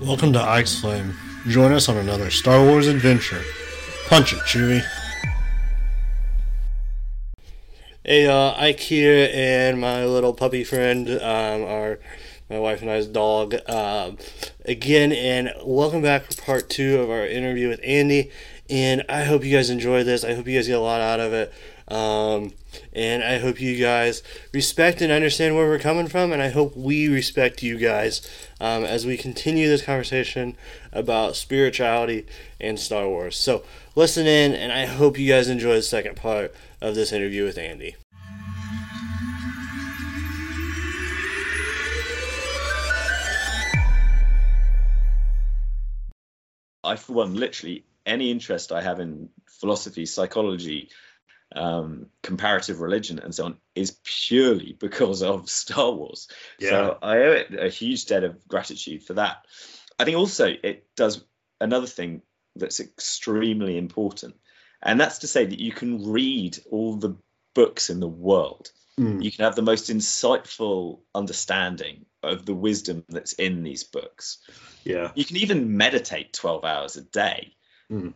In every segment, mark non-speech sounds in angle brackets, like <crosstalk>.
Welcome to Ike's Flame. Join us on another Star Wars adventure. Punch it, Chewie. Hey, uh, Ike here, and my little puppy friend, um, our my wife and I's dog, um, again, and welcome back for part two of our interview with Andy. And I hope you guys enjoy this. I hope you guys get a lot out of it. Um, and I hope you guys respect and understand where we're coming from, and I hope we respect you guys um, as we continue this conversation about spirituality and Star Wars. So listen in, and I hope you guys enjoy the second part of this interview with Andy. I, for one, literally any interest I have in philosophy, psychology, um, comparative religion, and so on is purely because of Star Wars. Yeah. So I owe it a huge debt of gratitude for that. I think also it does another thing that's extremely important, and that's to say that you can read all the books in the world. Mm. You can have the most insightful understanding of the wisdom that's in these books. Yeah. You can even meditate 12 hours a day. Mm.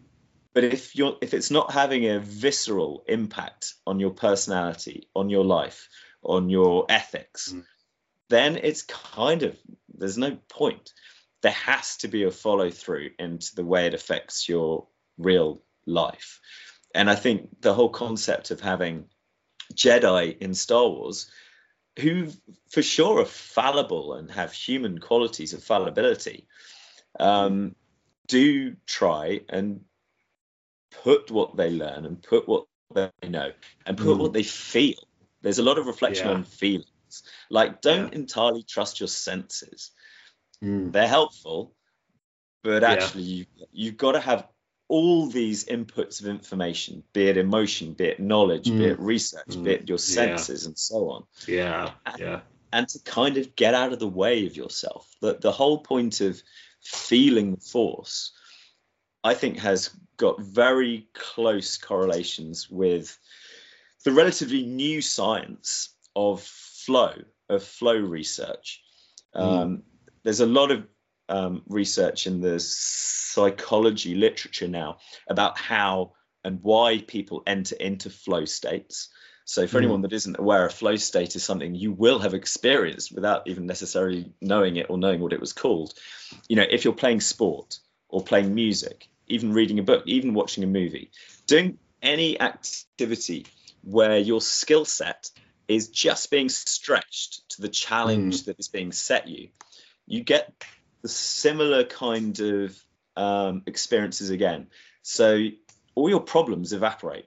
But if you're if it's not having a visceral impact on your personality, on your life, on your ethics, Mm. then it's kind of there's no point. There has to be a follow through into the way it affects your real life. And I think the whole concept of having Jedi in Star Wars, who for sure are fallible and have human qualities of fallibility, um, do try and put what they learn and put what they know and put Mm. what they feel. There's a lot of reflection Yeah. on feelings. Like, don't Yeah. entirely trust your senses. Mm. They're helpful, but Yeah. actually, you, you've got to have all these inputs of information, be it emotion, be it knowledge, be Mm. it research, Mm. be it your senses, and so on Yeah. Yeah. and to kind of get out of the way of yourself. The, the whole point of feeling the force, I think, has got very close correlations with the relatively new science of flow, of flow research. Um, There's a lot of um, research in the psychology literature now about how and why people enter into flow states. So, for Mm. anyone that isn't aware, a flow state is something you will have experienced without even necessarily knowing it or knowing what it was called. You know, if you're playing sport or playing music, even reading a book, even watching a movie, doing any activity where your skill set is just being stretched to the challenge that is being set you, you get the similar kind of um, experiences again. So all your problems evaporate.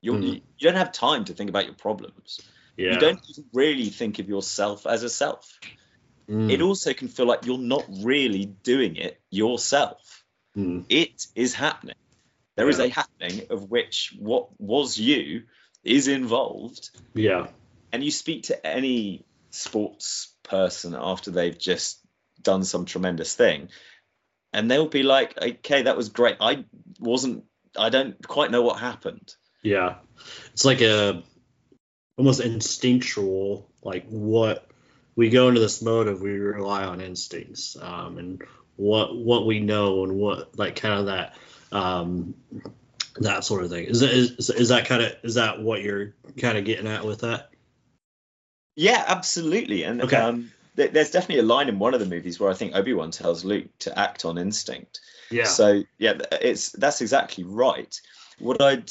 You're, Mm. You don't have time to think about your problems. Yeah. You don't even really think of yourself as a self. Mm. It also can feel like you're not really doing it yourself. Mm. It is happening. There is Yeah. a happening of which what was you is involved. Yeah. And you speak to any sports person after they've just done some tremendous thing, and they'll be like, okay, that was great. I wasn't, I don't quite know what happened. Yeah. It's like a almost instinctual, like what we go into this mode of we rely on instincts, um, and what what we know and what like kind of that um that sort of thing. Is that is, is that kind of is that what you're kind of getting at with that? Yeah, absolutely. And Okay. um, th- there's definitely a line in one of the movies where I think Obi Wan tells Luke to act on instinct. Yeah. So yeah, it's that's exactly right. What I'd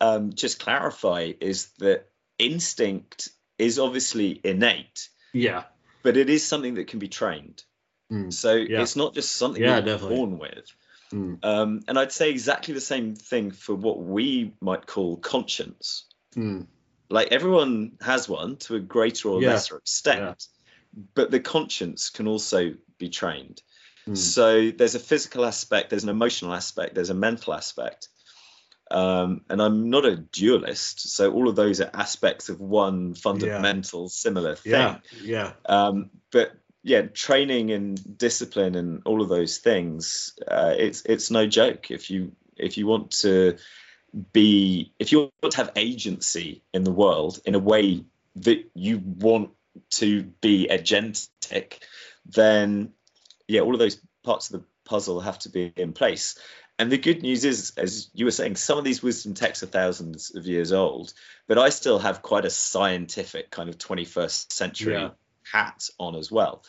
um, just clarify is that instinct is obviously innate, yeah. but it is something that can be trained. Mm. So Yeah. it's not just something Yeah, you're born with. Mm. Um, and I'd say exactly the same thing for what we might call conscience. Mm. Like everyone has one to a greater or Yeah. lesser extent, but the conscience can also be trained. Mm. So there's a physical aspect, there's an emotional aspect, there's a mental aspect. Um, and I'm not a dualist, so all of those are aspects of one fundamental similar thing. Yeah. Yeah. Um, but yeah, training and discipline and all of those things, uh, it's it's no joke. If you if you want to be if you want to have agency in the world in a way that you want to be agentic, then yeah, all of those parts of the puzzle have to be in place. And the good news is, as you were saying, some of these wisdom texts are thousands of years old, but I still have quite a scientific kind of 21st century Yeah. Hat on as well.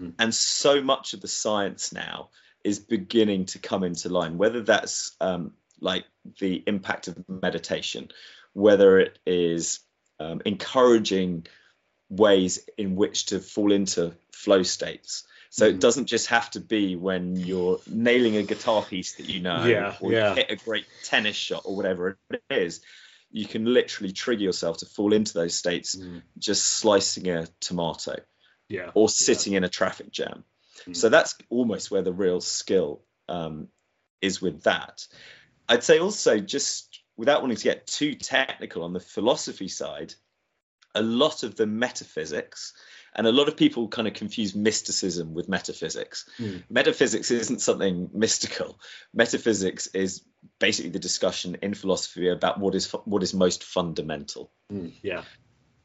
Mm. And so much of the science now is beginning to come into line, whether that's um, like the impact of meditation, whether it is um, encouraging ways in which to fall into flow states. So it doesn't just have to be when you're nailing a guitar piece that you know, Yeah, or yeah. you hit a great tennis shot or whatever it is. You can literally trigger yourself to fall into those states Mm. just slicing a tomato Yeah. or sitting in a traffic jam. Mm. So that's almost where the real skill um, is with that. I'd say also, just without wanting to get too technical on the philosophy side, a lot of the metaphysics, and a lot of people kind of confuse mysticism with metaphysics. Mm. Metaphysics isn't something mystical. Metaphysics is basically the discussion in philosophy about what is what is most fundamental Mm. Yeah.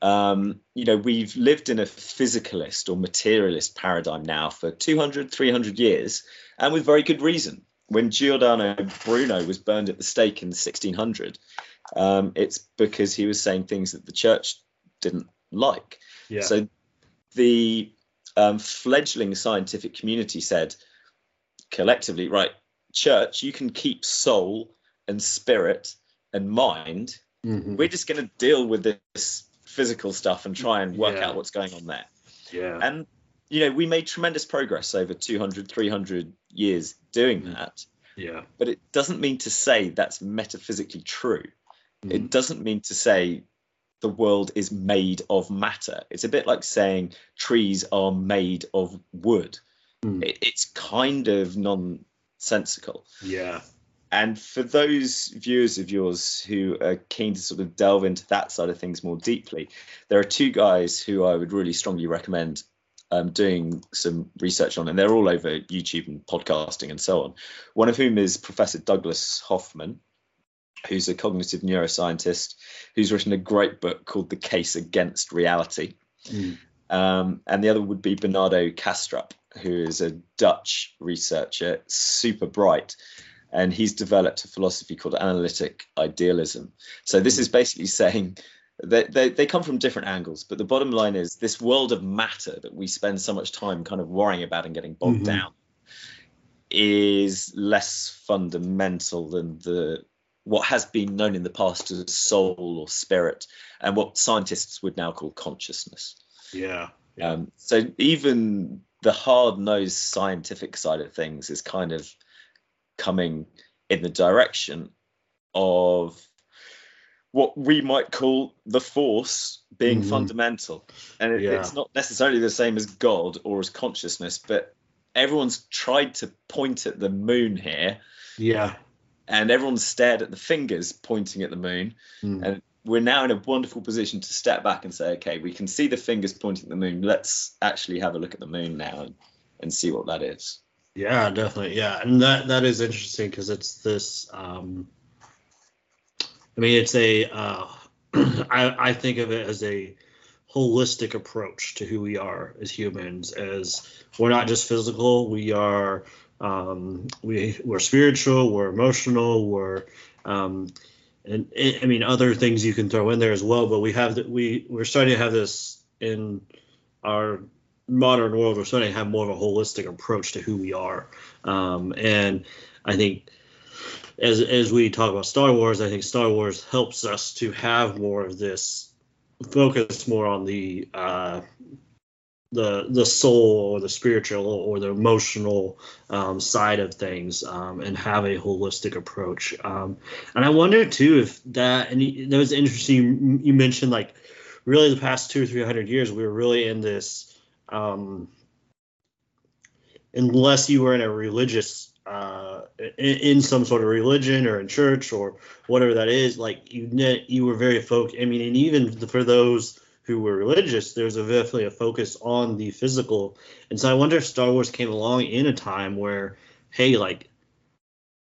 um, you know, we've lived in a physicalist or materialist paradigm now for 200, 300 years, and with very good reason. When Giordano Bruno was burned at the stake in 1600, um, it's because he was saying things that the church didn't like. Yeah. So the um, fledgling scientific community said collectively, right, church, you can keep soul and spirit and mind Mhm. we're just going to deal with this physical stuff and try and work Yeah. out what's going on there Yeah. and you know we made tremendous progress over 200 300 years doing Mm. that yeah. but it doesn't mean to say that's metaphysically true Mm. it doesn't mean to say the world is made of matter it's a bit like saying trees are made of wood Mm. it, it's kind of nonsensical Yeah. and for those viewers of yours who are keen to sort of delve into that side of things more deeply, there are two guys who I would really strongly recommend um, doing some research on, and they're all over YouTube and podcasting and so on. One of whom is Professor Douglas Hoffman, who's a cognitive neuroscientist who's written a great book called The Case Against Reality. Mm. Um, and the other would be Bernardo Kastrup, who is a Dutch researcher, super bright, and he's developed a philosophy called analytic idealism. So this is basically saying that they, they come from different angles, but the bottom line is this world of matter that we spend so much time kind of worrying about and getting bogged Mhm. down is less fundamental than the what has been known in the past as soul or spirit and what scientists would now call consciousness. Yeah. Yeah. Um, so even the hard-nosed scientific side of things is kind of coming in the direction of what we might call the force being Mhm. fundamental, and it, Yeah. it's not necessarily the same as God or as consciousness, but everyone's tried to point at the moon here, Yeah. And everyone stared at the fingers pointing at the moon, Mm. and we're now in a wonderful position to step back and say, okay, we can see the fingers pointing at the moon. Let's actually have a look at the moon now and, and see what that is. Yeah, definitely. Yeah, and that that is interesting because it's this. Um, I mean, it's a. Uh, <clears throat> I I think of it as a holistic approach to who we are as humans. As we're not just physical, we are. Um, we we're spiritual, we're emotional, we're. Um, and I mean other things you can throw in there as well, but we have we we're starting to have this in our modern world, we're starting to have more of a holistic approach to who we are. Um, and I think as as we talk about Star Wars, I think Star Wars helps us to have more of this focus more on the uh, the the soul or the spiritual or the emotional um, side of things um, and have a holistic approach. Um, and I wonder too if that and that was interesting. You mentioned like really the past two or three hundred years we were really in this um, unless you were in a religious uh, in, in some sort of religion or in church or whatever that is like you you were very focused i mean and even for those who were religious there's a definitely a focus on the physical. And so i wonder if star wars came along in a time where hey like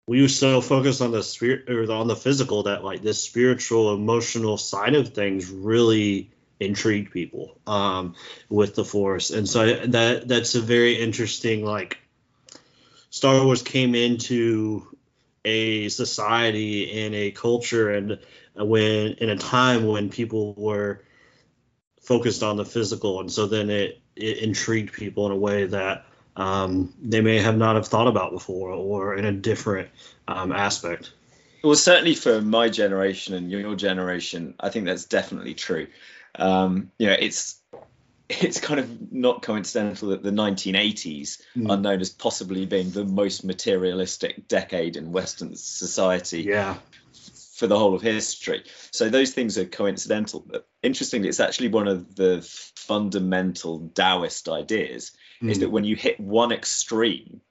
we were so focused on the spirit or on the physical that like this spiritual emotional side of things really intrigued people um, with the force. And so that that's a very interesting like Star Wars came into a society and a culture and when in a time when people were focused on the physical and so then it, it intrigued people in a way that um, they may have not have thought about before or in a different um, aspect well certainly for my generation and your generation i think that's definitely true um, you know it's it's kind of not coincidental that the 1980s mm. are known as possibly being the most materialistic decade in Western society. Yeah. For the whole of history. So those things are coincidental. But interestingly, it's actually one of the fundamental Taoist ideas mm. is that when you hit one extreme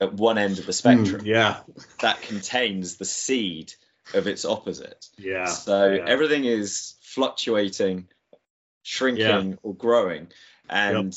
at one end of the spectrum, mm, yeah, that contains the seed of its opposite. Yeah. So yeah. everything is fluctuating shrinking yeah. or growing. And yep.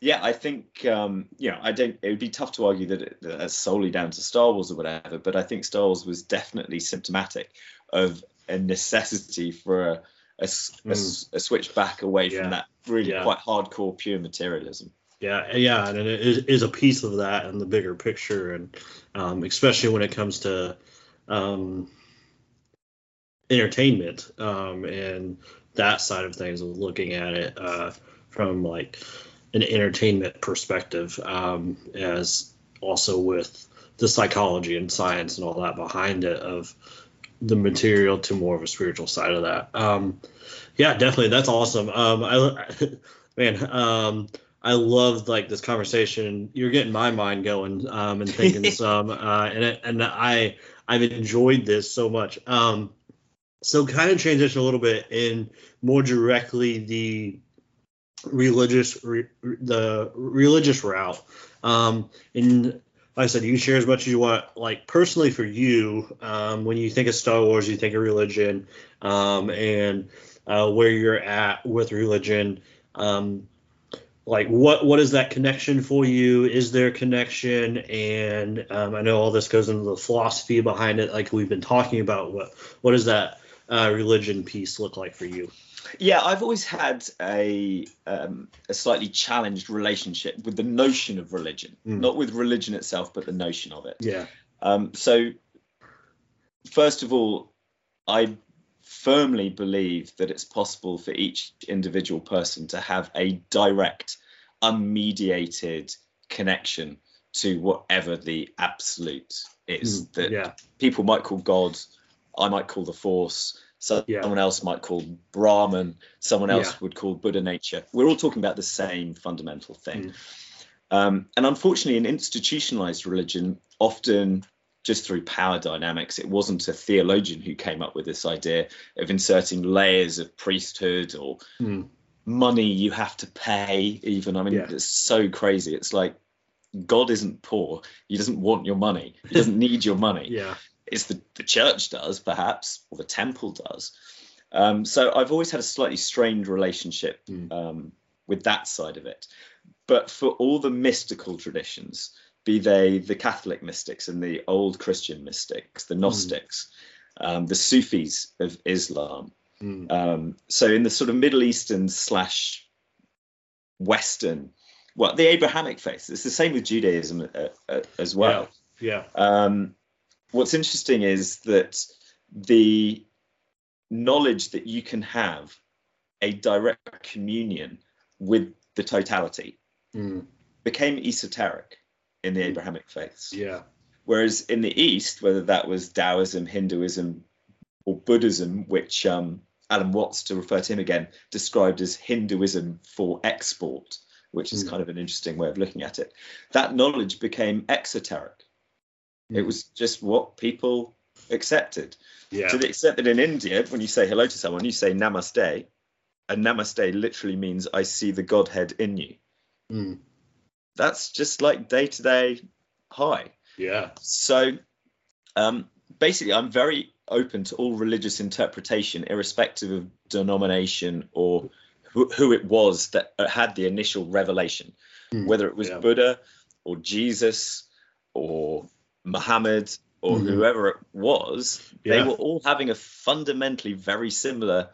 Yeah, I think um, you know I don't. It would be tough to argue that, it, that that's solely down to Star Wars or whatever, but I think Star Wars was definitely symptomatic of a necessity for a a, mm. a, a switch back away yeah. from that really yeah. quite hardcore pure materialism. Yeah, yeah, and it is a piece of that in the bigger picture, and um, especially when it comes to um, entertainment um, and that side of things of looking at it uh, from like an entertainment perspective um, as also with the psychology and science and all that behind it of the material to more of a spiritual side of that um, yeah definitely that's awesome um, I, <laughs> man um, I loved like this conversation. You're getting my mind going um, and thinking <laughs> some, uh, and and I I've enjoyed this so much. Um, so kind of transition a little bit in more directly the religious re, the religious route. Um and like i said you can share as much as you want like personally for you um when you think of star wars you think of religion um and uh, where you're at with religion. Um like what what is that connection for you? Is there a connection? And um, i know all this goes into the philosophy behind it like we've been talking about. What what does that uh, religion piece look like for you? Yeah, I've always had a um, a slightly challenged relationship with the notion of religion, mm. not with religion itself, but the notion of it. Yeah. Um, so, first of all, I firmly believe that it's possible for each individual person to have a direct, unmediated connection to whatever the absolute is mm, that yeah. people might call God I might call the Force. Someone yeah. else might call Brahman. Someone else yeah. would call Buddha nature. We're all talking about the same fundamental thing. Mm. Um, and unfortunately, in institutionalized religion, often just through power dynamics, it wasn't a theologian who came up with this idea of inserting layers of priesthood or mm. money you have to pay. Even I mean, yeah. it's so crazy. It's like God isn't poor. He doesn't want your money. He doesn't need your money. <laughs> Yeah is the, the church does, perhaps, or the temple does. Um, so I've always had a slightly strained relationship mm. um, with that side of it. But for all the mystical traditions, be they the Catholic mystics and the old Christian mystics, the hmm. Gnostics, mm. um, the Sufis of Islam, mm. so in the sort of Middle Eastern slash Western, well, the Abrahamic faith, it's the same with Judaism uh, uh, as well. Yeah. yeah. What's interesting is that the knowledge that you can have a direct communion with the totality mm. became esoteric in the Abrahamic faiths. Yeah. Whereas in the East, whether that was Taoism, Hinduism, or Buddhism, which um, Alan Watts, to refer to him again, described as Hinduism for export, which is mm. kind of an interesting way of looking at it, that knowledge became exoteric. It was just what people accepted. Yeah. To the extent that in India, when you say hello to someone, you say namaste, and namaste literally means I see the Godhead in you. Mm. That's just like day to day hi. Yeah. So um, basically, I'm very open to all religious interpretation, irrespective of denomination or who, who it was that had the initial revelation, mm. whether it was yeah. Buddha or Jesus or Muhammad or mm-hmm. whoever it was, yeah. they were all having a fundamentally very similar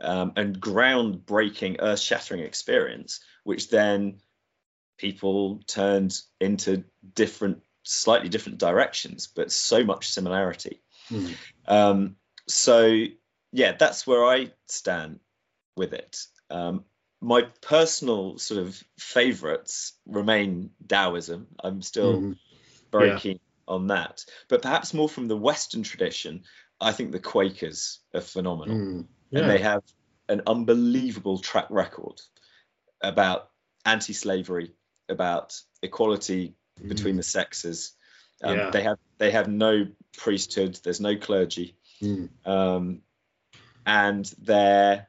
um, and groundbreaking, earth shattering experience, which then people turned into different slightly different directions, but so much similarity. Mm. Um, so yeah, that's where I stand with it. Um, my personal sort of favorites remain Taoism. I'm still Mhm. very Yeah. keen on that, but perhaps more from the Western tradition. I think the Quakers are phenomenal Mm. and they have an unbelievable track record about anti-slavery, about equality between the sexes. Um, Yeah. They have they have no priesthood. There's no clergy, Mm. um, and their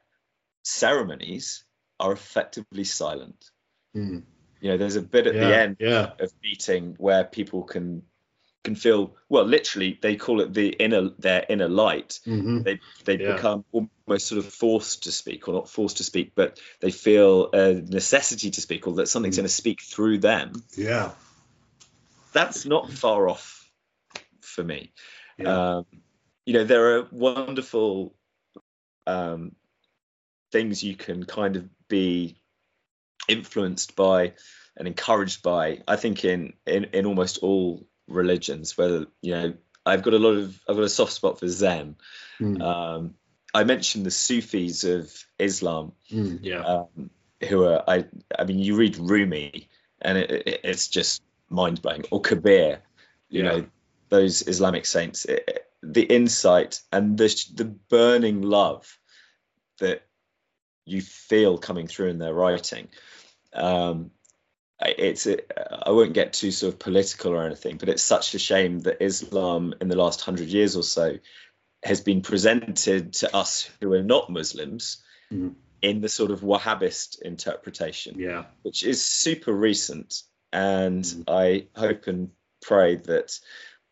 ceremonies are effectively silent. Mm. You know, there's a bit at yeah. the end Yeah. of meeting where people can can feel well. Literally, they call it the inner their inner light. hmm they they Yeah. become almost sort of forced to speak or not forced to speak but they feel a necessity to speak or that something's Mm. going to speak through them Yeah. that's not far off for me Yeah. um, you know there are wonderful um, things you can kind of be influenced by and encouraged by i think in in, in almost all religions whether you know i've got a lot of i've got a soft spot for zen Mm. um, I mentioned the Sufis of Islam, Mm. Yeah. um, who are I I mean you read Rumi and it, it, it's just mind blowing or Kabir, you Yeah. know those Islamic saints, it, it- the insight and the the burning love that you feel coming through in their writing. Um, I- it's I won't get too sort of political or anything, but it's such a shame that Islam in the last hundred years or so has been presented to us who are not Muslims Mhm. in the sort of Wahhabist interpretation, Yeah. which is super recent. And Mhm. I hope and pray that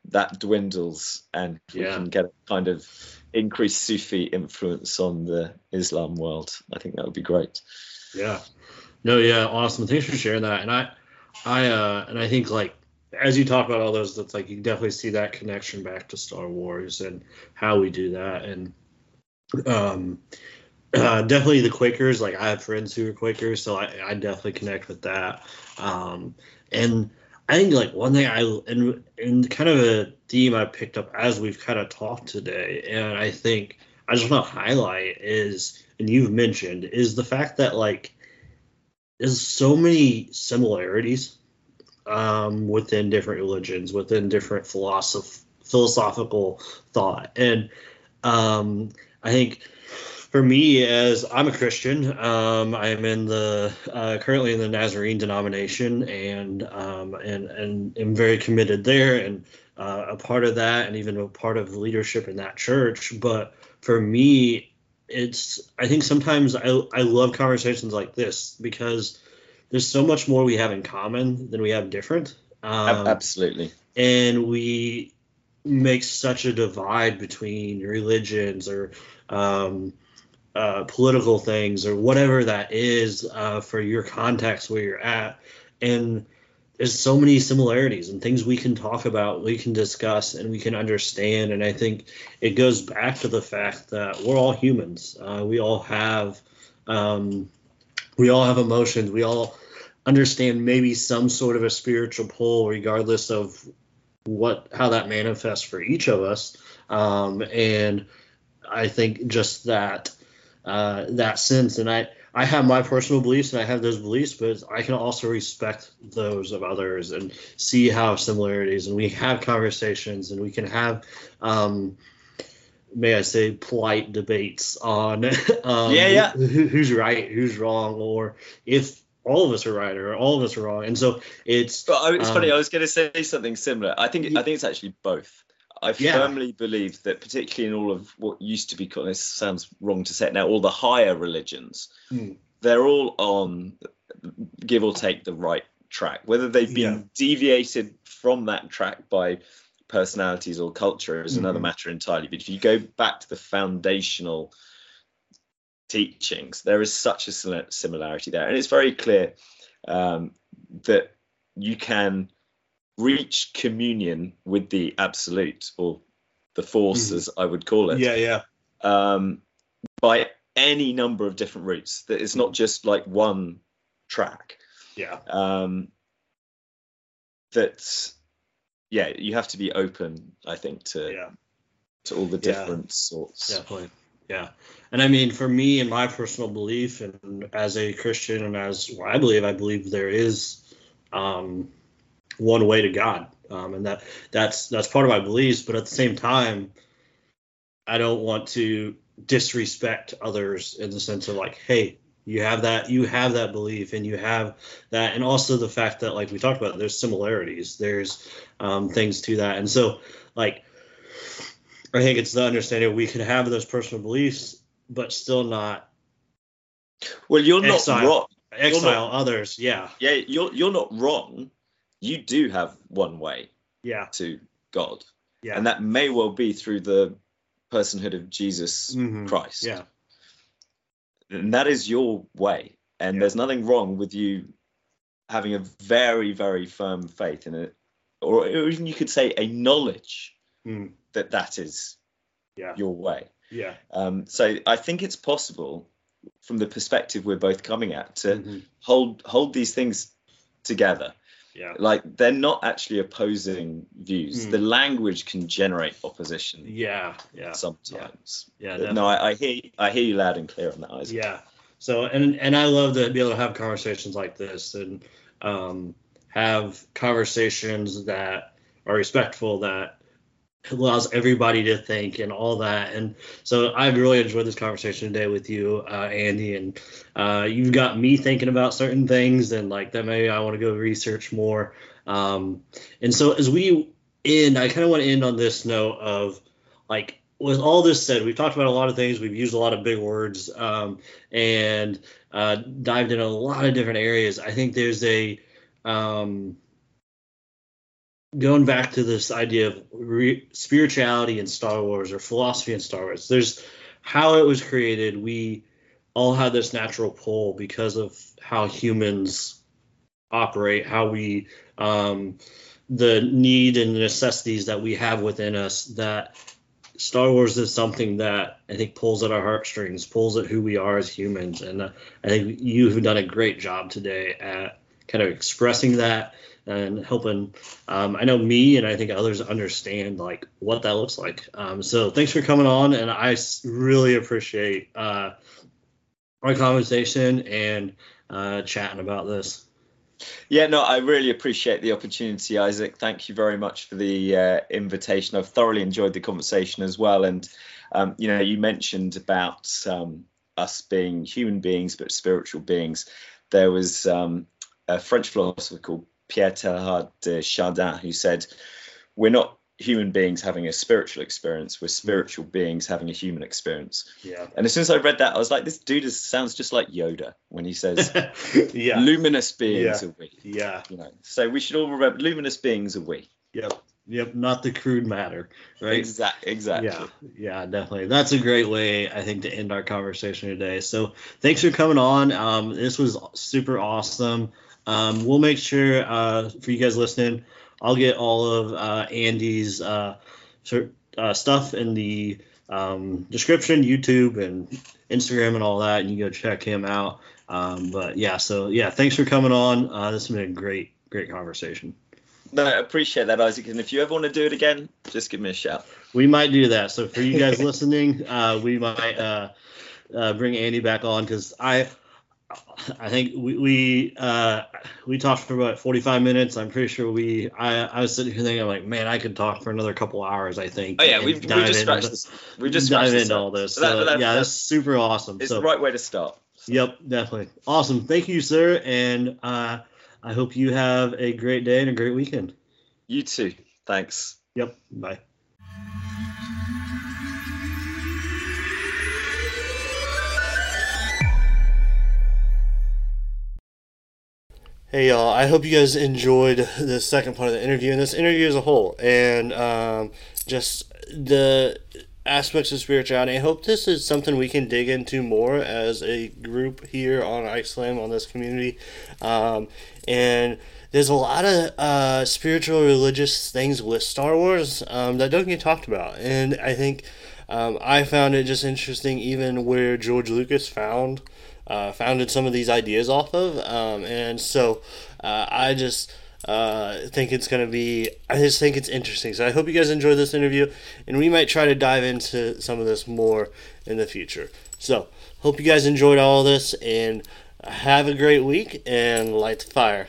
that dwindles and we Yeah. can get a kind of increased Sufi influence on the Islam world. I think that would be great. Yeah. No, yeah, awesome. Thanks for sharing that. And I I uh and I think like as you talk about all those that's like you definitely see that connection back to Star Wars and how we do that and um <clears throat> uh, definitely the Quakers, like I have friends who are Quakers, so I, I definitely connect with that. Um, and I think like one thing I and and kind of a theme I picked up as we've kind of talked today, and I think I just want to highlight is, and you've mentioned, is the fact that like there's so many similarities um, within different religions, within different philosoph- philosophical thought, and um, I think for me as i'm a christian um, i'm in the uh, currently in the nazarene denomination and um, and and am very committed there and uh, a part of that and even a part of the leadership in that church. But for me it's i think sometimes i, I love conversations like this because there's so much more we have in common than we have different um, Absolutely. and we make such a divide between religions or um, uh, political things or whatever that is uh, for your context where you're at and there's so many similarities and things we can talk about we can discuss and we can understand. And i think it goes back to the fact that we're all humans. Uh, we all have um, we all have emotions. We all understand maybe some sort of a spiritual pull regardless of what how that manifests for each of us. Um, and i think just that uh, that sense. And i i have my personal beliefs and i have those beliefs but i can also respect those of others and see how similarities and we have conversations and we can have um, may i say polite debates on <laughs> um, Yeah, yeah. who, who's right who's wrong or if all of us are right or all of us are wrong and so it's But it's funny. Um, I was going to say something similar. I think Ye- I think it's actually both. I Yeah. firmly believe that, particularly in all of what used to be called, this sounds wrong to say now, all the higher religions, Hmm. they're all on, give or take, the right track. Whether they've been Yeah. deviated from that track by personalities or culture is another Mhm. matter entirely. But if you go back to the foundational teachings, there is such a similarity there, and it's very clear um, that you can reach communion with the absolute or the force, Mhm. as I would call it, yeah yeah um, by any number of different routes. That it's not just like one track. yeah Um, that yeah, you have to be open, I think, to Yeah. to all the Yeah. different sorts. Definitely. Yeah. And I mean, for me and my personal belief, and as a Christian, and as what I believe, I believe there is um, one way to God, um, and that that's that's part of my beliefs. But at the same time, I don't want to disrespect others in the sense of like, hey, you have that, you have that belief, and you have that, and also the fact that like we talked about, there's similarities, there's um, things to that, and so like I think it's the understanding we can have those personal beliefs, but still not Well, you're not Exile. wrong. exile others. Yeah, Yeah, you're you're not wrong. You do have one way yeah, to God, yeah, and that may well be through the personhood of Jesus Mhm. Christ. yeah, and that is your way and Yeah. there's nothing wrong with you having a very very firm faith in it or even you could say a knowledge Mm. that that is Yeah. your way yeah. um, so i think it's possible from the perspective we're both coming at to Mhm. hold hold these things together Yeah, like they're not actually opposing views Mm. the language can generate opposition yeah, yeah, sometimes yeah. But no I, I hear I hear you loud and clear on that Isaac. Yeah. So and and I love to be able to have conversations like this and um, have conversations that are respectful that allows everybody to think and all that. And so I've really enjoyed this conversation today with you, uh, Andy, and uh, you've got me thinking about certain things and like that maybe I want to go research more. Um, and so as we end, I kind of want to end on this note of like with all this said, we've talked about a lot of things. We've used a lot of big words um, and uh, dived in a lot of different areas. I think there's a um, going back to this idea of re- spirituality in Star Wars or philosophy in Star Wars. There's how it was created. We all had this natural pull because of how humans operate, how we um, the need and necessities that we have within us that Star Wars is something that I think pulls at our heartstrings, pulls at who we are as humans, and uh, I think you have done a great job today at kind of expressing that and helping. Um, I know me, and I think others understand like what that looks like. Um, so thanks for coming on, and i really appreciate uh, our conversation and uh, chatting about this. Yeah, no, I really appreciate the opportunity, Isaac. Thank you very much for the uh, invitation. I've thoroughly enjoyed the conversation as well. And, um, you know, you mentioned about um, us being human beings, but spiritual beings. There was um, a French philosopher called Pierre Teilhard de Chardin who said, We're not human beings having a spiritual experience, we're spiritual beings having a human experience. Yeah. And as soon as I read that, I was like, this dude is, sounds just like Yoda when he says, <laughs> yeah. luminous beings Yeah. are we. Yeah. You know, so we should all remember luminous beings are we. Yep. Yep. Not the crude matter, right? Exact, exactly. Yeah, yeah, definitely. That's a great way, I think, to end our conversation today. So thanks for coming on. Um, this was super awesome. Um, we'll make sure uh, for you guys listening, I'll get all of uh, Andy's uh, sort- uh, stuff in the um, description, YouTube and Instagram and all that, and you go check him out. Um, but yeah, so yeah, thanks for coming on. Uh, this has been a great, great conversation. No, I appreciate that, Isaac. And if you ever want to do it again, just give me a shout. We might do that. So for you guys <laughs> listening, uh, we might uh, uh, bring Andy back on because I, I think we we uh, we talked for about 45 minutes. I'm pretty sure we. I, I was sitting here thinking, I'm like, man, I could talk for another couple hours. I think. Oh yeah, we've, we've just scratched this. We've just dive into all this. That- So, but that- yeah, that's- that's super awesome. it's so, the right way to start. Yep, definitely awesome. Thank you, sir, and uh, I hope you have a great day and a great weekend. You too. Thanks. Yep. Bye. Hey y'all, I hope you guys enjoyed the second part of the interview and this interview as a whole and um, just the aspects of spirituality. I hope this is something we can dig into more as a group here on Slam on this community. Um, and there's a lot of uh, spiritual religious things with Star Wars um, that don't get talked about. And I think um, I found it just interesting even where George Lucas found uh, founded some of these ideas off of. Um, and so uh, I just Uh, think it's going to be, I just think it's interesting. So I hope you guys enjoyed this interview, and we might try to dive into some of this more in the future. So, hope you guys enjoyed all this, and have a great week, and light the fire.